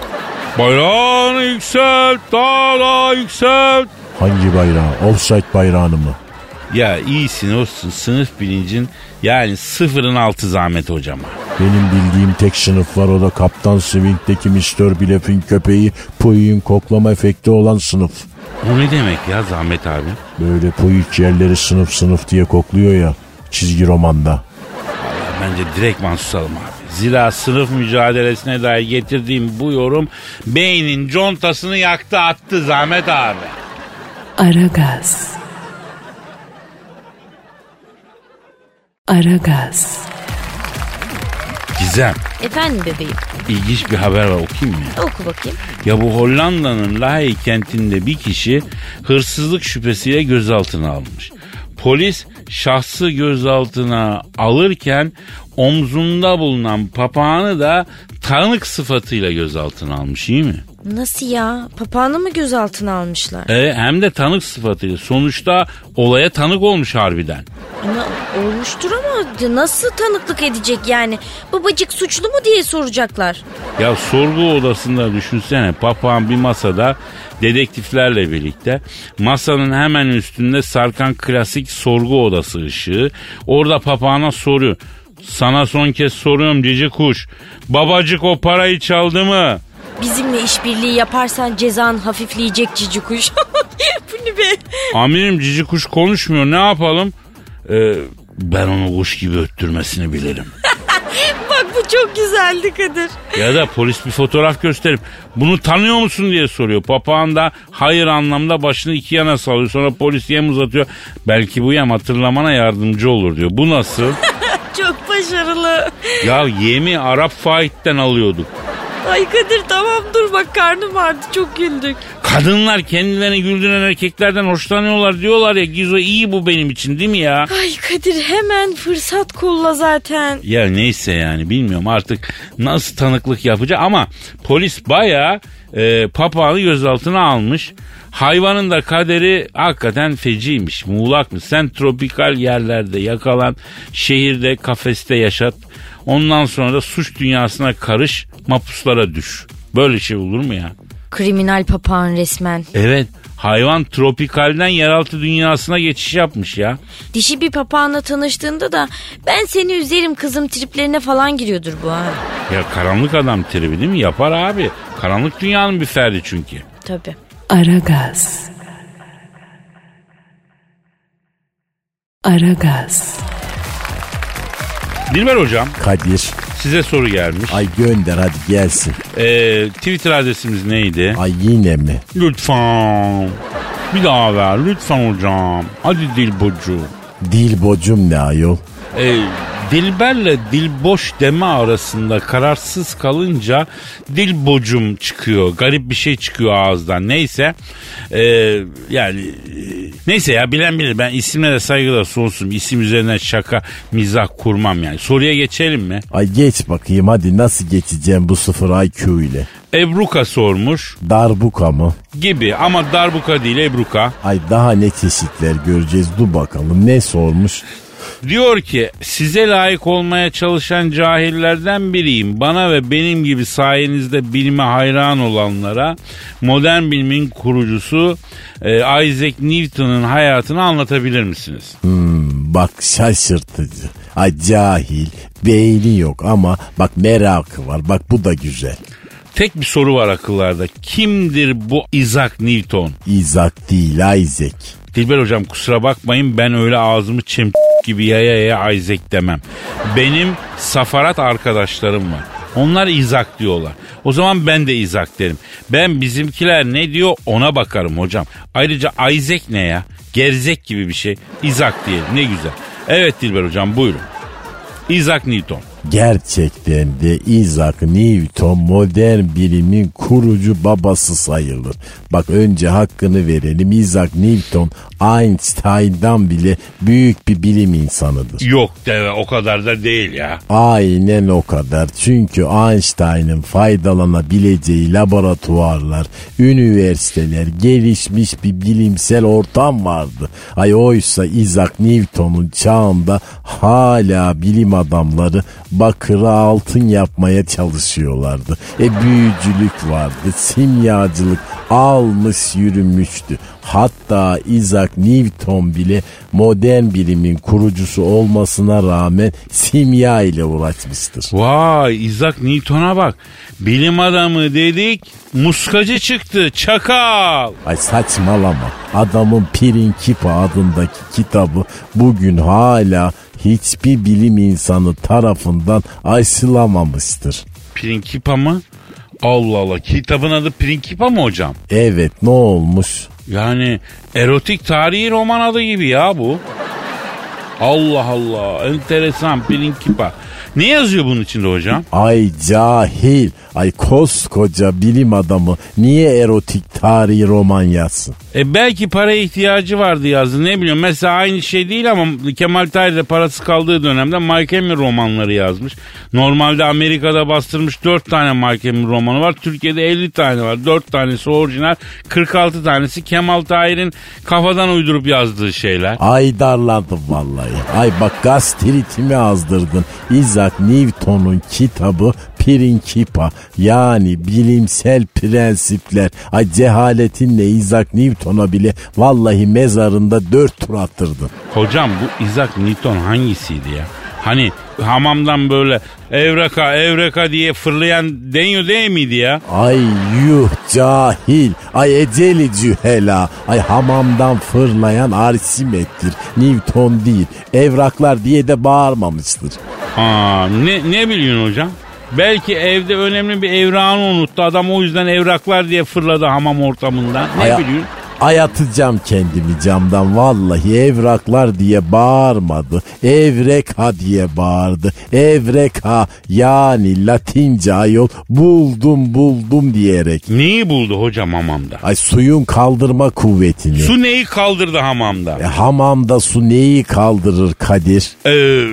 Bayrağını yükselt, daha yükselt.
Hangi bayrağı? Offside bayrağını mı?
Ya iyisin olsun sınıf bilincin yani sıfırın altı zahmet hocama.
Benim bildiğim tek sınıf var o da Kaptan Swing'deki Mr. Bleff'in köpeği Puyi'nin koklama efekti olan sınıf.
O ne demek ya zahmet abi?
Böyle Puyi yerleri sınıf sınıf diye kokluyor ya çizgi romanda.
Bence direktman susalım abi. Zira sınıf mücadelesine dair getirdiğim bu yorum beynin contasını yaktı attı zahmet abi.
Aragaz. Aragaz.
Gizem
Efendim bebeğim
ilginç bir haber var okuyayım mı?
oku bakayım.
Ya bu Hollanda'nın Lahey kentinde bir kişi hırsızlık şüphesiyle gözaltına alınmış. Polis şahsı gözaltına alırken omzunda bulunan papağanı da tanık sıfatıyla gözaltına almış iyi mi?
Nasıl ya? Papağanı mı gözaltına almışlar?
E, hem de tanık sıfatıyla. Sonuçta olaya tanık olmuş harbiden.
Ama olmuştur ama nasıl tanıklık edecek yani? Babacık suçlu mu diye soracaklar.
Ya sorgu odasında düşünsene papağan bir masada dedektiflerle birlikte masanın hemen üstünde sarkan klasik sorgu odası ışığı. Orada papağana soruyor. Sana son kez soruyorum cici kuş. Babacık o parayı çaldı mı?
Bizimle işbirliği yaparsan cezan hafifleyecek cici kuş. Bu ne be?
Amirim cici kuş konuşmuyor ne yapalım? Ee, ben onu kuş gibi öttürmesini bilirim.
Bak bu çok güzeldi Kadir.
Ya da polis bir fotoğraf gösterip bunu tanıyor musun diye soruyor. Papağan da hayır anlamda başını iki yana sallıyor. Sonra polis yem uzatıyor. Belki bu yem hatırlamana yardımcı olur diyor. Bu nasıl?
Çok başarılı.
ya yemi Arap Faik'ten alıyorduk.
Ay Kadir tamam dur bak karnım ağrıdı çok güldük.
Kadınlar kendilerini güldüren erkeklerden hoşlanıyorlar diyorlar ya Gizo iyi bu benim için değil mi ya?
Ay Kadir hemen fırsat kolla zaten.
Ya neyse yani bilmiyorum artık nasıl tanıklık yapacak ama polis bayağı e, papağanı gözaltına almış. Hayvanın da kaderi hakikaten feciymiş, muğlakmış. Sen tropikal yerlerde yakalan, şehirde, kafeste yaşat. Ondan sonra da suç dünyasına karış, mapuslara düş. Böyle şey olur mu ya?
Kriminal papağan resmen.
Evet, hayvan tropikalden yeraltı dünyasına geçiş yapmış ya.
Dişi bir papağanla tanıştığında da ben seni üzerim kızım triplerine falan giriyordur bu ha.
Ya karanlık adam tribi değil mi? Yapar abi. Karanlık dünyanın bir ferdi çünkü.
Tabii.
Aragaz. Aragaz.
Dilber hocam
Kadir.
size soru gelmiş.
Ay gönder hadi gelsin.
Ee, Twitter adresimiz neydi?
Ay yine mi?
Lütfen. Bir daha ver lütfen hocam. Hadi Dilbocu.
Dil bocum ne ayol?
Ee, Dilberle dilboş deme arasında kararsız kalınca dilbocum çıkıyor. Garip bir şey çıkıyor ağızdan. Neyse. Ee, yani e, neyse ya bilen bilir. Ben isimlere saygılar sonsum. İsim üzerinden şaka mizah kurmam yani. Soruya geçelim mi?
Ay geç bakayım hadi nasıl geçeceğim bu sıfır IQ ile?
Ebruka sormuş
Darbuka mı?
gibi ama darbuka değil Ebruka.
Ay daha ne çeşitler göreceğiz dur bakalım ne sormuş?
Diyor ki size layık olmaya çalışan cahillerden biriyim. Bana ve benim gibi sayenizde bilime hayran olanlara modern bilimin kurucusu e, Isaac Newton'un hayatını anlatabilir misiniz?
Hmm, bak şaşırtıcı. Ay cahil, beyni yok ama bak merakı var. Bak bu da güzel.
Tek bir soru var akıllarda. Kimdir bu Isaac Newton?
Isaac değil Isaac.
Dilber hocam kusura bakmayın ben öyle ağzımı çim gibi yaya yaya Isaac demem. Benim safarat arkadaşlarım var. Onlar izak diyorlar. O zaman ben de izak derim. Ben bizimkiler ne diyor ona bakarım hocam. Ayrıca Isaac ne ya? Gerzek gibi bir şey. İzak diyelim ne güzel. Evet Dilber hocam buyurun. Isaac Newton.
Gerçekten de Isaac Newton modern bilimin kurucu babası sayılır. Bak önce hakkını verelim. Isaac Newton Einstein'dan bile büyük bir bilim insanıdır.
Yok deve o kadar da değil ya.
Aynen o kadar. Çünkü Einstein'ın faydalanabileceği laboratuvarlar, üniversiteler, gelişmiş bir bilimsel ortam vardı. Ay oysa Isaac Newton'un çağında hala bilim adamları bakırı altın yapmaya çalışıyorlardı. E büyücülük vardı, simyacılık almış yürümüştü. Hatta Isaac Newton bile modern bilimin kurucusu olmasına rağmen simya ile uğraşmıştır.
Vay Isaac Newton'a bak. Bilim adamı dedik muskacı çıktı çakal.
Ay saçmalama. Adamın Pirinkipa adındaki kitabı bugün hala hiçbir bilim insanı tarafından aşılamamıştır.
Prinkipa mı? Allah Allah kitabın adı Prinkipa mı hocam?
Evet ne olmuş?
Yani erotik tarihi roman adı gibi ya bu. Allah Allah enteresan Prinkipa. Ne yazıyor bunun içinde hocam?
Ay cahil. Ay koskoca bilim adamı niye erotik tarihi roman yazsın?
E belki paraya ihtiyacı vardı yazdı ne bileyim. Mesela aynı şey değil ama Kemal Tahir de parası kaldığı dönemde Mike Emil romanları yazmış. Normalde Amerika'da bastırmış 4 tane Mike Emil romanı var. Türkiye'de 50 tane var. 4 tanesi orijinal 46 tanesi Kemal Tahir'in kafadan uydurup yazdığı şeyler.
Ay darlandım vallahi. Ay bak gastritimi azdırdın. Isaac Newton'un kitabı Prinkipa yani bilimsel prensipler. Ay cehaletinle Isaac Newton'a bile vallahi mezarında dört tur attırdın.
Hocam bu Isaac Newton hangisiydi ya? Hani hamamdan böyle evreka evreka diye fırlayan deniyor değil miydi ya?
Ay yuh cahil. Ay eceli cühela. Ay hamamdan fırlayan Arsimet'tir. Newton değil. Evraklar diye de bağırmamıştır.
Aa, ne, ne biliyorsun hocam? Belki evde önemli bir evrağını unuttu. Adam o yüzden evraklar diye fırladı hamam ortamından. Ne
Ay-
biliyorsun?
Ay atacağım kendimi camdan vallahi evraklar diye bağırmadı. Evreka diye bağırdı. Evreka yani latince ayol buldum buldum diyerek.
Neyi buldu hocam hamamda?
Ay suyun kaldırma kuvvetini.
Su neyi kaldırdı hamamda?
E, hamamda su neyi kaldırır Kadir?
Ee,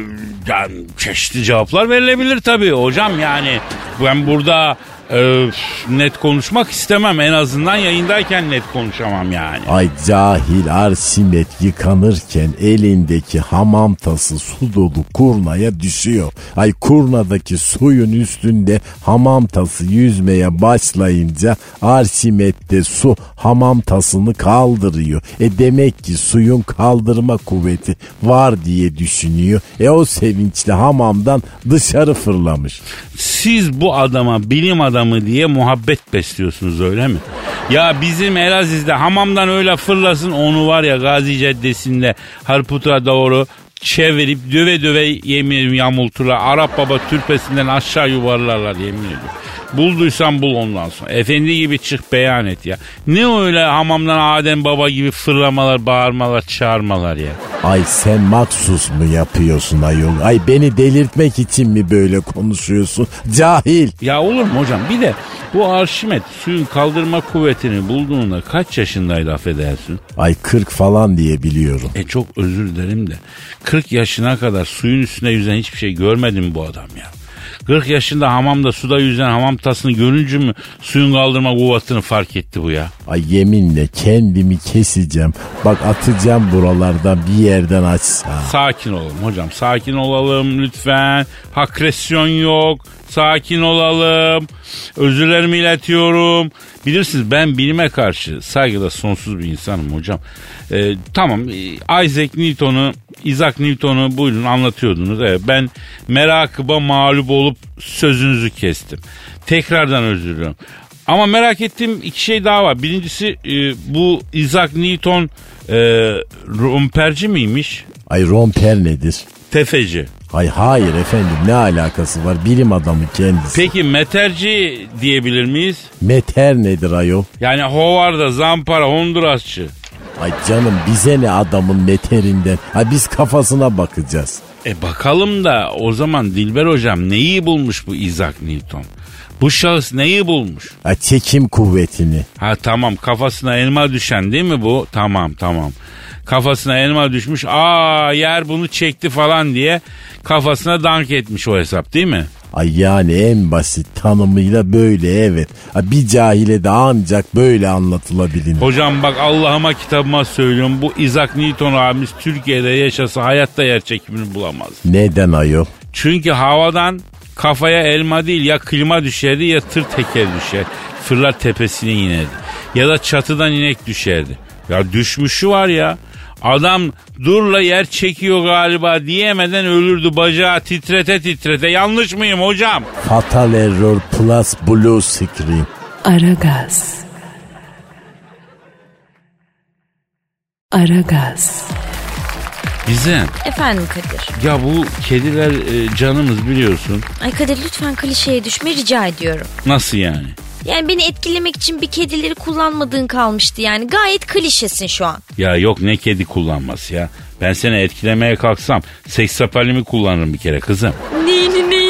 yani çeşitli cevaplar verilebilir tabii. Hocam yani ben burada e, net konuşmak istemem en azından yayındayken net konuşamam yani.
Ay cahil Arsimet yıkanırken elindeki hamam tası su dolu kurnaya düşüyor. Ay kurnadaki suyun üstünde hamam tası yüzmeye başlayınca Arsimet de su hamam tasını kaldırıyor. E demek ki suyun kaldırma kuvveti var diye düşünüyor. E o sevinçle hamamdan dışarı fırlamış.
Siz bu adama bilim adamı diye muhabbet besliyorsunuz öyle mi? Ya bizim Elaziz'de hamamdan öyle fırlasın onu var ya Gazi Caddesi'nde Harput'a doğru çevirip döve döve yemin yamulturlar. Arap baba türpesinden aşağı yuvarlarlar yemin ediyorum. Bulduysan bul ondan sonra. Efendi gibi çık beyan et ya. Ne öyle hamamdan Adem baba gibi fırlamalar, bağırmalar, çağırmalar ya.
Ay sen maksus mu yapıyorsun ayol? Ay beni delirtmek için mi böyle konuşuyorsun? Cahil.
Ya olur mu hocam? Bir de bu Arşimet suyun kaldırma kuvvetini bulduğunda kaç yaşındaydı affedersin?
Ay 40 falan diye biliyorum.
E çok özür dilerim de 40 yaşına kadar suyun üstünde yüzen hiçbir şey görmedim bu adam ya. 40 yaşında hamamda suda yüzen hamam tasını görünce mü suyun kaldırma kuvvetini fark etti bu ya?
Ay yeminle kendimi keseceğim. Bak atacağım buralardan bir yerden açsa.
Sakin olalım hocam sakin olalım lütfen. Agresyon yok. Sakin olalım. Özürlerimi iletiyorum. Bilirsiniz ben bilime karşı saygıda sonsuz bir insanım hocam. Ee, tamam Isaac Newton'u Isaac Newton'u buyurun anlatıyordunuz. Evet, ben merakıma mağlup olup sözünüzü kestim. Tekrardan özür diliyorum. Ama merak ettiğim iki şey daha var. Birincisi e, bu Isaac Newton e, romperci miymiş?
Ay romper nedir?
Tefeci.
Ay hayır efendim ne alakası var bilim adamı kendisi.
Peki meterci diyebilir miyiz?
Meter nedir ayol?
Yani Hovarda, Zampara, Hondurasçı.
Ay canım bize ne adamın meterinden. Ay biz kafasına bakacağız.
E bakalım da o zaman Dilber hocam neyi bulmuş bu Isaac Newton? Bu şahıs neyi bulmuş?
Ay çekim kuvvetini.
Ha tamam kafasına elma düşen değil mi bu? Tamam tamam. Kafasına elma düşmüş. Aa yer bunu çekti falan diye kafasına dank etmiş o hesap değil mi?
Ay yani en basit tanımıyla böyle evet. Bir cahile de ancak böyle anlatılabilir.
Hocam bak Allah'ıma kitabıma söylüyorum bu Isaac Newton abimiz Türkiye'de yaşasa hayatta yer çekimini bulamaz.
Neden ayol?
Çünkü havadan kafaya elma değil ya klima düşerdi ya tır teker düşer. Fırlar tepesine inerdi. Ya da çatıdan inek düşerdi. Ya düşmüşü var ya. Adam durla yer çekiyor galiba diyemeden ölürdü bacağı titrete titrete. Yanlış mıyım hocam?
Fatal error plus blue screen.
Aragaz. Aragaz.
Gizem
Efendim Kadir.
ya bu kediler e, canımız biliyorsun.
Ay Kadir lütfen klişeye düşme rica ediyorum.
Nasıl yani?
Yani beni etkilemek için bir kedileri kullanmadığın kalmıştı yani. Gayet klişesin şu an.
Ya yok ne kedi kullanması ya. Ben seni etkilemeye kalksam seks sapalimi kullanırım bir kere kızım.
Neyini neyini?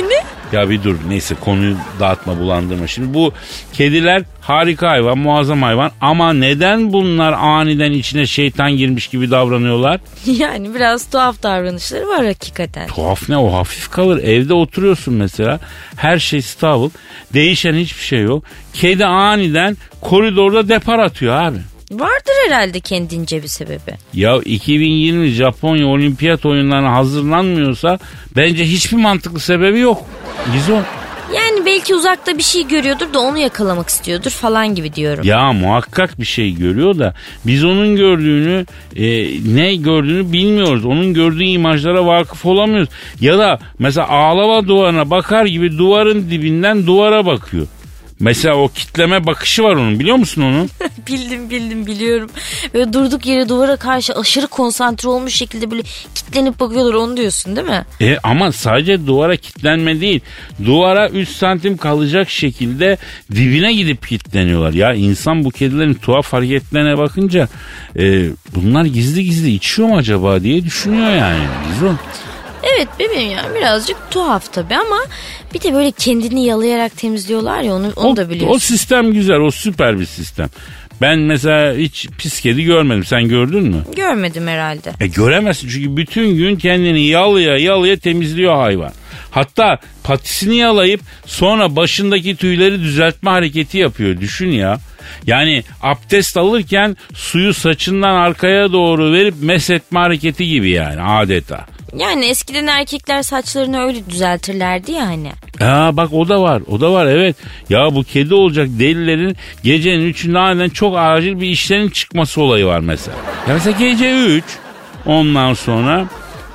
Ya bir dur neyse konuyu dağıtma bulandırma. Şimdi bu kediler harika hayvan muazzam hayvan ama neden bunlar aniden içine şeytan girmiş gibi davranıyorlar?
Yani biraz tuhaf davranışları var hakikaten.
Tuhaf ne o hafif kalır evde oturuyorsun mesela her şey stable değişen hiçbir şey yok. Kedi aniden koridorda depar atıyor abi.
Vardır herhalde kendince bir sebebi.
Ya 2020 Japonya olimpiyat oyunlarına hazırlanmıyorsa bence hiçbir mantıklı sebebi yok. Gizon.
Yani belki uzakta bir şey görüyordur da onu yakalamak istiyordur falan gibi diyorum.
Ya muhakkak bir şey görüyor da biz onun gördüğünü e, ne gördüğünü bilmiyoruz. Onun gördüğü imajlara vakıf olamıyoruz. Ya da mesela ağlama duvarına bakar gibi duvarın dibinden duvara bakıyor. Mesela o kitleme bakışı var onun biliyor musun onu?
bildim bildim biliyorum. Böyle durduk yere duvara karşı aşırı konsantre olmuş şekilde böyle kitlenip bakıyorlar onu diyorsun değil mi?
E ama sadece duvara kitlenme değil. Duvara 3 santim kalacak şekilde dibine gidip kilitleniyorlar. Ya insan bu kedilerin tuhaf hareketlerine bakınca e, bunlar gizli gizli içiyor mu acaba diye düşünüyor yani. Gizon.
Evet bebeğim ya birazcık tuhaf tabii ama bir de böyle kendini yalayarak temizliyorlar ya onu, onu
O,
da
o
biliyorsun.
sistem güzel o süper bir sistem. Ben mesela hiç pis kedi görmedim. Sen gördün mü?
Görmedim herhalde.
E göremezsin çünkü bütün gün kendini yalıya yalıya temizliyor hayvan. Hatta patisini yalayıp sonra başındaki tüyleri düzeltme hareketi yapıyor. Düşün ya. Yani abdest alırken suyu saçından arkaya doğru verip mesetme hareketi gibi yani adeta.
Yani eskiden erkekler saçlarını öyle düzeltirlerdi ya hani.
Aa bak o da var o da var evet. Ya bu kedi olacak delilerin gecenin üçünde aniden çok acil bir işlerin çıkması olayı var mesela. Ya mesela gece üç ondan sonra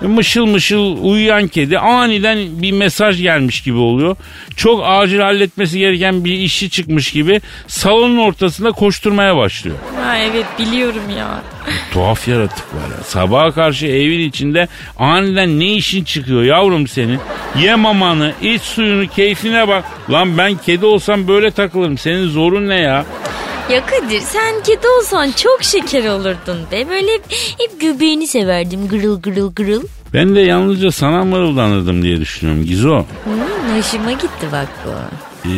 mışıl mışıl uyuyan kedi aniden bir mesaj gelmiş gibi oluyor. Çok acil halletmesi gereken bir işi çıkmış gibi salonun ortasında koşturmaya başlıyor.
Ha evet biliyorum ya.
Tuhaf yaratık var ya. Sabaha karşı evin içinde aniden ne işin çıkıyor yavrum senin? Ye mamanı, iç suyunu, keyfine bak. Lan ben kedi olsam böyle takılırım. Senin zorun ne ya?
Ya Kadir sen kedi olsan çok şeker olurdun be. Böyle hep, hep göbeğini severdim gırıl gırıl gırıl.
Ben de yalnızca sana mırıldanırdım diye düşünüyorum Gizo.
Hmm, hoşuma gitti bak bu.
Ee,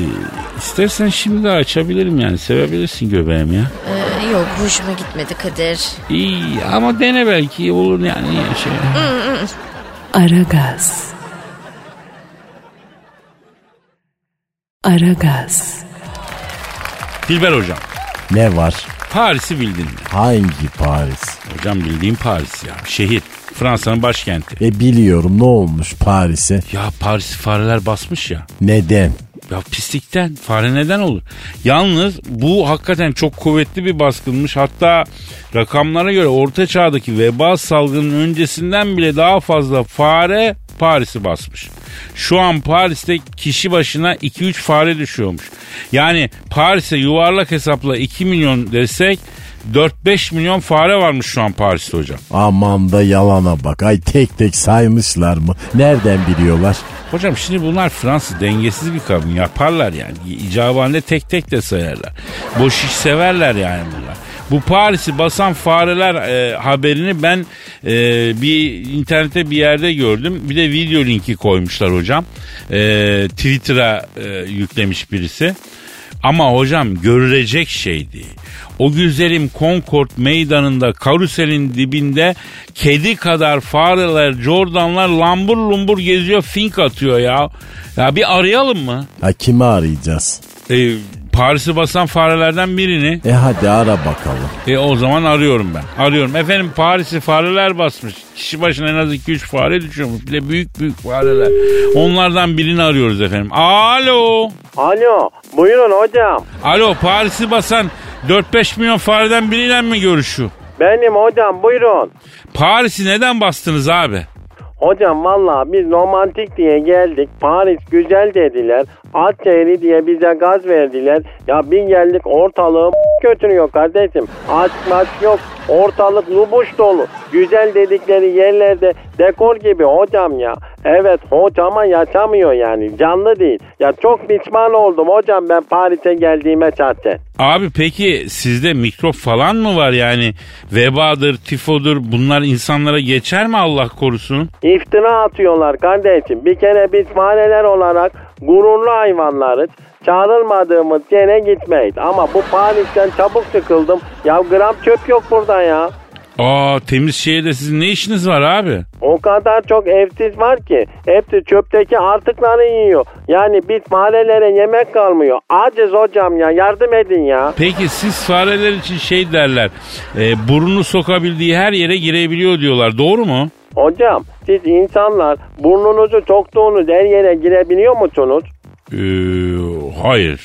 istersen şimdi de açabilirim yani. Sevebilirsin göbeğim ya.
Ee, yok hoşuma gitmedi Kadir.
İyi ama dene belki olur yani ya şey.
Aragaz. Aragaz.
Dilber hocam.
Ne var?
Paris'i bildin mi?
Hangi Paris?
Hocam bildiğim Paris ya. Şehir. Fransa'nın başkenti.
E biliyorum ne olmuş Paris'e?
Ya Paris fareler basmış ya.
Neden?
Ya pislikten fare neden olur? Yalnız bu hakikaten çok kuvvetli bir baskınmış. Hatta rakamlara göre orta çağdaki veba salgının öncesinden bile daha fazla fare Paris'i basmış. Şu an Paris'te kişi başına 2-3 fare düşüyormuş. Yani Paris'e yuvarlak hesapla 2 milyon desek 4-5 milyon fare varmış şu an Paris'te hocam.
Aman da yalana bak. Ay tek tek saymışlar mı? Nereden biliyorlar?
Hocam şimdi bunlar Fransız dengesiz bir kabin yaparlar yani. İcabında tek tek de sayarlar. Boş iş severler yani bunlar. Bu Paris'i basan fareler e, haberini ben e, bir internette bir yerde gördüm. Bir de video linki koymuşlar hocam. E, Twitter'a e, yüklemiş birisi. Ama hocam görülecek şey değil. O güzelim Concord meydanında karuselin dibinde kedi kadar fareler, Jordanlar lambur lumbur geziyor fink atıyor ya. Ya bir arayalım mı?
Ha kimi arayacağız?
E, Paris'i basan farelerden birini.
E hadi ara bakalım.
E o zaman arıyorum ben. Arıyorum. Efendim Paris'i fareler basmış. Kişi başına en az 2-3 fare düşüyormuş. Bir de büyük büyük fareler. Onlardan birini arıyoruz efendim. Alo.
Alo buyurun hocam.
Alo Paris'i basan 4-5 milyon fareden biriyle mi görüşüyor?
Benim hocam buyurun.
Paris'i neden bastınız abi?
Hocam valla biz romantik diye geldik. Paris güzel dediler. At şehri diye bize gaz verdiler. Ya bir geldik ortalığı götürüyor kardeşim. Aç maç yok. Ortalık lubuş dolu. Güzel dedikleri yerlerde dekor gibi hocam ya. Evet hocama yaşamıyor yani. Canlı değil. Ya çok pişman oldum hocam ben Paris'e geldiğime çarşı.
Abi peki sizde mikrop falan mı var yani? Vebadır, tifodur bunlar insanlara geçer mi Allah korusun?
İftira atıyorlar kardeşim. Bir kere biz fareler olarak gururlu hayvanlarız. Çağrılmadığımız yere gitmeyiz. Ama bu Paris'ten çabuk sıkıldım. Ya gram çöp yok burada ya.
Aa temiz şehirde sizin ne işiniz var abi?
O kadar çok evsiz var ki hepsi çöpteki artıkları yiyor. Yani biz farelere yemek kalmıyor. Aciz hocam ya yardım edin ya.
Peki siz fareler için şey derler. E, burnunu sokabildiği her yere girebiliyor diyorlar. Doğru mu?
Hocam siz insanlar burnunuzu soktuğunuz her yere girebiliyor musunuz?
Ee, hayır.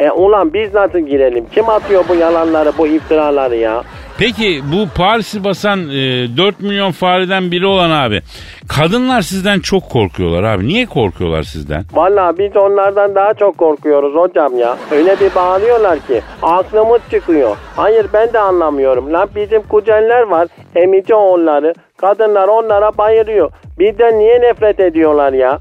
E ulan biz nasıl girelim? Kim atıyor bu yalanları bu iftiraları ya?
Peki bu Paris'i basan e, 4 milyon fareden biri olan abi. Kadınlar sizden çok korkuyorlar abi. Niye korkuyorlar sizden?
Valla biz onlardan daha çok korkuyoruz hocam ya. Öyle bir bağırıyorlar ki aklımız çıkıyor. Hayır ben de anlamıyorum. Lan bizim kuzenler var emici oğulları. Kadınlar onlara bayılıyor. Bizden niye nefret ediyorlar ya?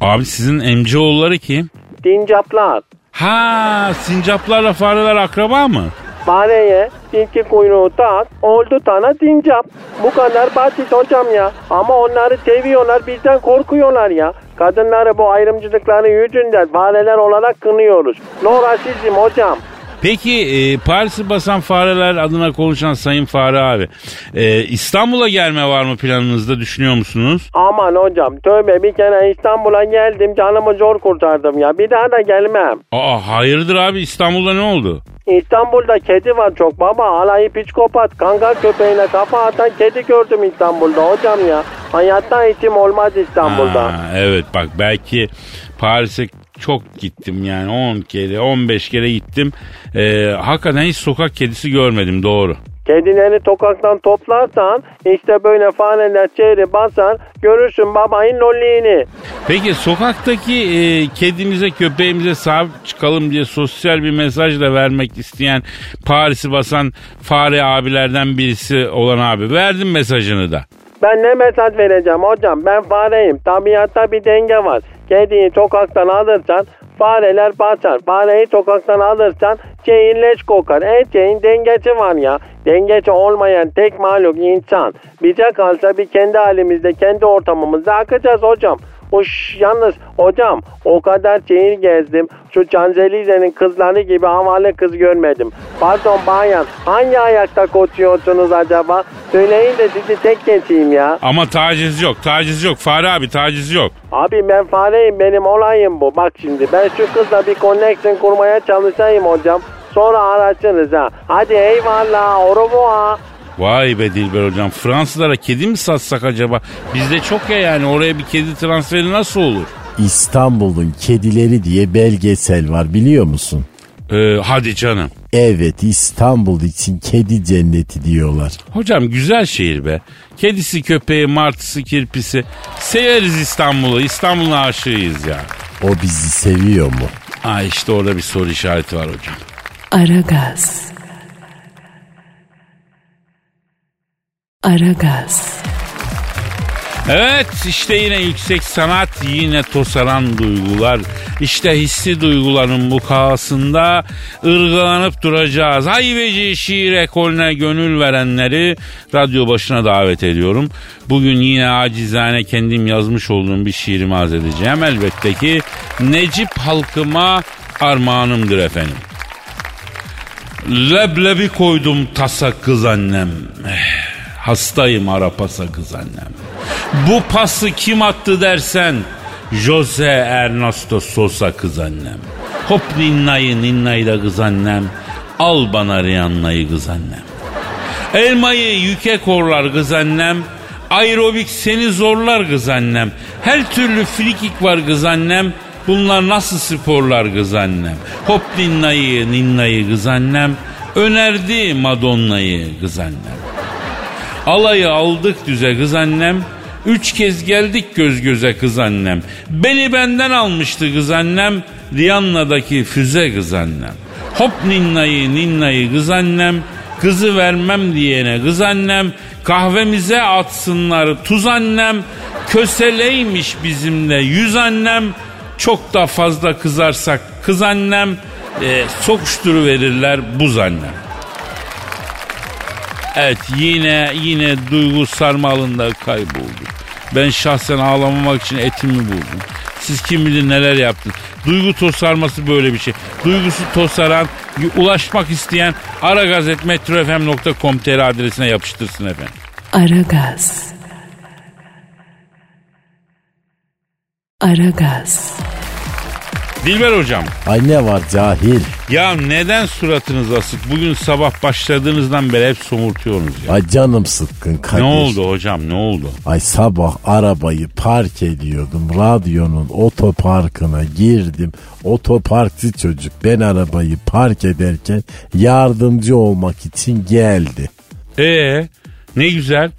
Abi sizin emcioğulları kim?
Sincaplar.
Ha sincaplarla fareler akraba mı?
Fareye tilki kuyruğu tak oldu tane sincap. Bu kadar basit hocam ya. Ama onları seviyorlar bizden korkuyorlar ya. Kadınları bu ayrımcılıkları yüzünden fareler olarak kınıyoruz. No rasizm hocam.
Peki e, Paris'i basan fareler adına konuşan Sayın Fare abi. E, İstanbul'a gelme var mı planınızda düşünüyor musunuz?
Aman hocam tövbe bir kere İstanbul'a geldim canımı zor kurtardım ya. Bir daha da gelmem.
Aa hayırdır abi İstanbul'da ne oldu?
İstanbul'da kedi var çok baba. Alayı psikopat. Kangal köpeğine kafa atan kedi gördüm İstanbul'da hocam ya. Hayatta isim olmaz İstanbul'da.
Ha, evet bak belki Paris'e çok gittim yani 10 kere 15 kere gittim. Ee, hakikaten hiç sokak kedisi görmedim doğru.
Kedileri sokaktan toplarsan işte böyle fareler çeyre basar görürsün babayın lolliğini.
Peki sokaktaki e, kedimize köpeğimize sahip çıkalım diye sosyal bir mesaj da vermek isteyen Paris'i basan fare abilerden birisi olan abi verdim mesajını da.
Ben ne mesaj vereceğim hocam ben fareyim tabiatta bir denge var. Kediyi sokaktan alırsan fareler basar. Fareyi sokaktan alırsan şeyin leş kokar. Her şeyin dengesi var ya. Dengesi olmayan tek mahluk insan. Bize kalsa bir kendi halimizde kendi ortamımızda akacağız hocam. Uş, yalnız hocam o kadar şehir gezdim. Şu Canzelize'nin kızları gibi havalı kız görmedim. Pardon bayan hangi ayakta koşuyorsunuz acaba? Söyleyin de sizi tek geçeyim ya.
Ama taciz yok taciz yok fare abi taciz yok.
Abi ben fareyim benim olayım bu. Bak şimdi ben şu kızla bir connection kurmaya çalışayım hocam. Sonra araşırız ha. Hadi eyvallah au revoir.
Vay be Dilber hocam Fransızlara kedi mi satsak acaba? Bizde çok ya yani oraya bir kedi transferi nasıl olur?
İstanbul'un kedileri diye belgesel var biliyor musun?
Ee, hadi canım.
Evet İstanbul için kedi cenneti diyorlar.
Hocam güzel şehir be. Kedisi, köpeği, martısı, kirpisi. Severiz İstanbul'u. İstanbul'un aşığıyız ya.
O bizi seviyor mu?
Aa işte orada bir soru işareti var hocam.
Aragaz. Aragaz.
Evet işte yine yüksek sanat yine tosaran duygular İşte hissi duyguların bu kaosunda ırgalanıp duracağız. Hayveci şiir ekolüne gönül verenleri radyo başına davet ediyorum. Bugün yine acizane kendim yazmış olduğum bir şiirimi arz edeceğim. Elbette ki Necip halkıma armağanımdır efendim. Leblebi koydum tasa kız annem. Eh, hastayım arapasa kız annem. Bu pası kim attı dersen Jose Ernesto Sosa kız annem. Hop ninnayı ninnayı da kız annem. Al bana Rihanna'yı kız annem. Elmayı yüke korlar kız annem. Aerobik seni zorlar kız annem. Her türlü frikik var kız annem. Bunlar nasıl sporlar kız annem? Hop ninnayı ninnayı kız annem. Önerdi Madonna'yı kız annem. Alayı aldık düze kız annem. Üç kez geldik göz göze kız annem. Beni benden almıştı kız annem. Rihanna'daki füze kız annem. Hop ninnayı ninnayı kız annem. Kızı vermem diyene kız annem. Kahvemize atsınlar tuz annem. Köseleymiş bizimle yüz annem. Çok da fazla kızarsak kız annem. E, sokuşturu verirler buz annem. Evet yine yine duygu sarmalında kaybolduk. Ben şahsen ağlamamak için etimi buldum. Siz kim bilir neler yaptınız. Duygu tosarması böyle bir şey. Duygusu tosaran, ulaşmak isteyen aragazetmetrofm.com.tr adresine yapıştırsın efendim.
Aragaz. Aragaz.
Dilber hocam.
Ay ne var cahil.
Ya neden suratınız asık? Bugün sabah başladığınızdan beri hep somurtuyorsunuz ya.
Ay canım sıkkın Kadir.
Ne oldu hocam ne oldu?
Ay sabah arabayı park ediyordum. Radyonun otoparkına girdim. Otoparkçı çocuk ben arabayı park ederken yardımcı olmak için geldi.
Ee ne güzel.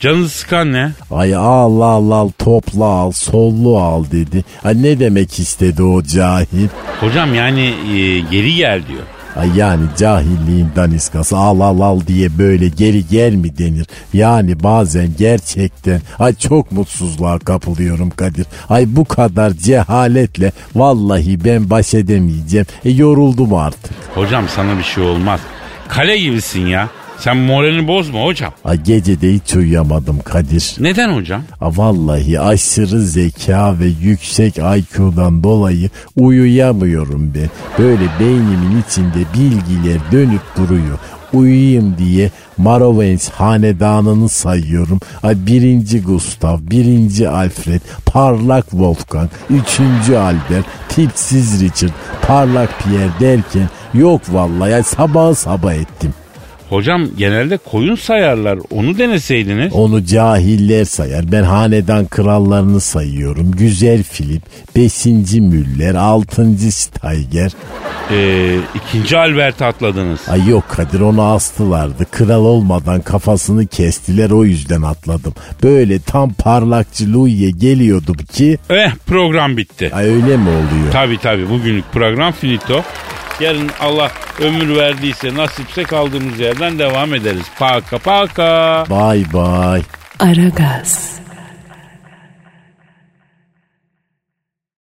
Canınızı sıkan ne?
Ay al al al topla al sollu al dedi. Ay ne demek istedi o cahil?
Hocam yani e, geri gel diyor.
Ay yani cahilliğin daniskası al al al diye böyle geri gel mi denir? Yani bazen gerçekten ay çok mutsuzluğa kapılıyorum Kadir. Ay bu kadar cehaletle vallahi ben baş edemeyeceğim. E, yoruldum artık.
Hocam sana bir şey olmaz. Kale gibisin ya. Sen moralini bozma hocam.
Ay gece de hiç uyuyamadım Kadir.
Neden hocam?
A, vallahi aşırı zeka ve yüksek IQ'dan dolayı uyuyamıyorum ben. Böyle beynimin içinde bilgiler dönüp duruyor. Uyuyayım diye Marovens hanedanını sayıyorum. Ay birinci Gustav, birinci Alfred, parlak Wolfgang, üçüncü Albert, tipsiz Richard, parlak Pierre derken yok vallahi ay sabah sabah ettim.
Hocam genelde koyun sayarlar. Onu deneseydiniz.
Onu cahiller sayar. Ben hanedan krallarını sayıyorum. Güzel Filip, beşinci Müller, altıncı Steiger.
Ee, ikinci Albert atladınız.
Ay yok Kadir onu astılardı. Kral olmadan kafasını kestiler o yüzden atladım. Böyle tam parlakçı Louis'e geliyordum ki.
Eh program bitti.
Ay öyle mi oluyor?
Tabi tabi bugünlük program finito. Yarın Allah ömür verdiyse nasipse kaldığımız yerden devam ederiz. Paka paka.
Bye bye.
Aragaz.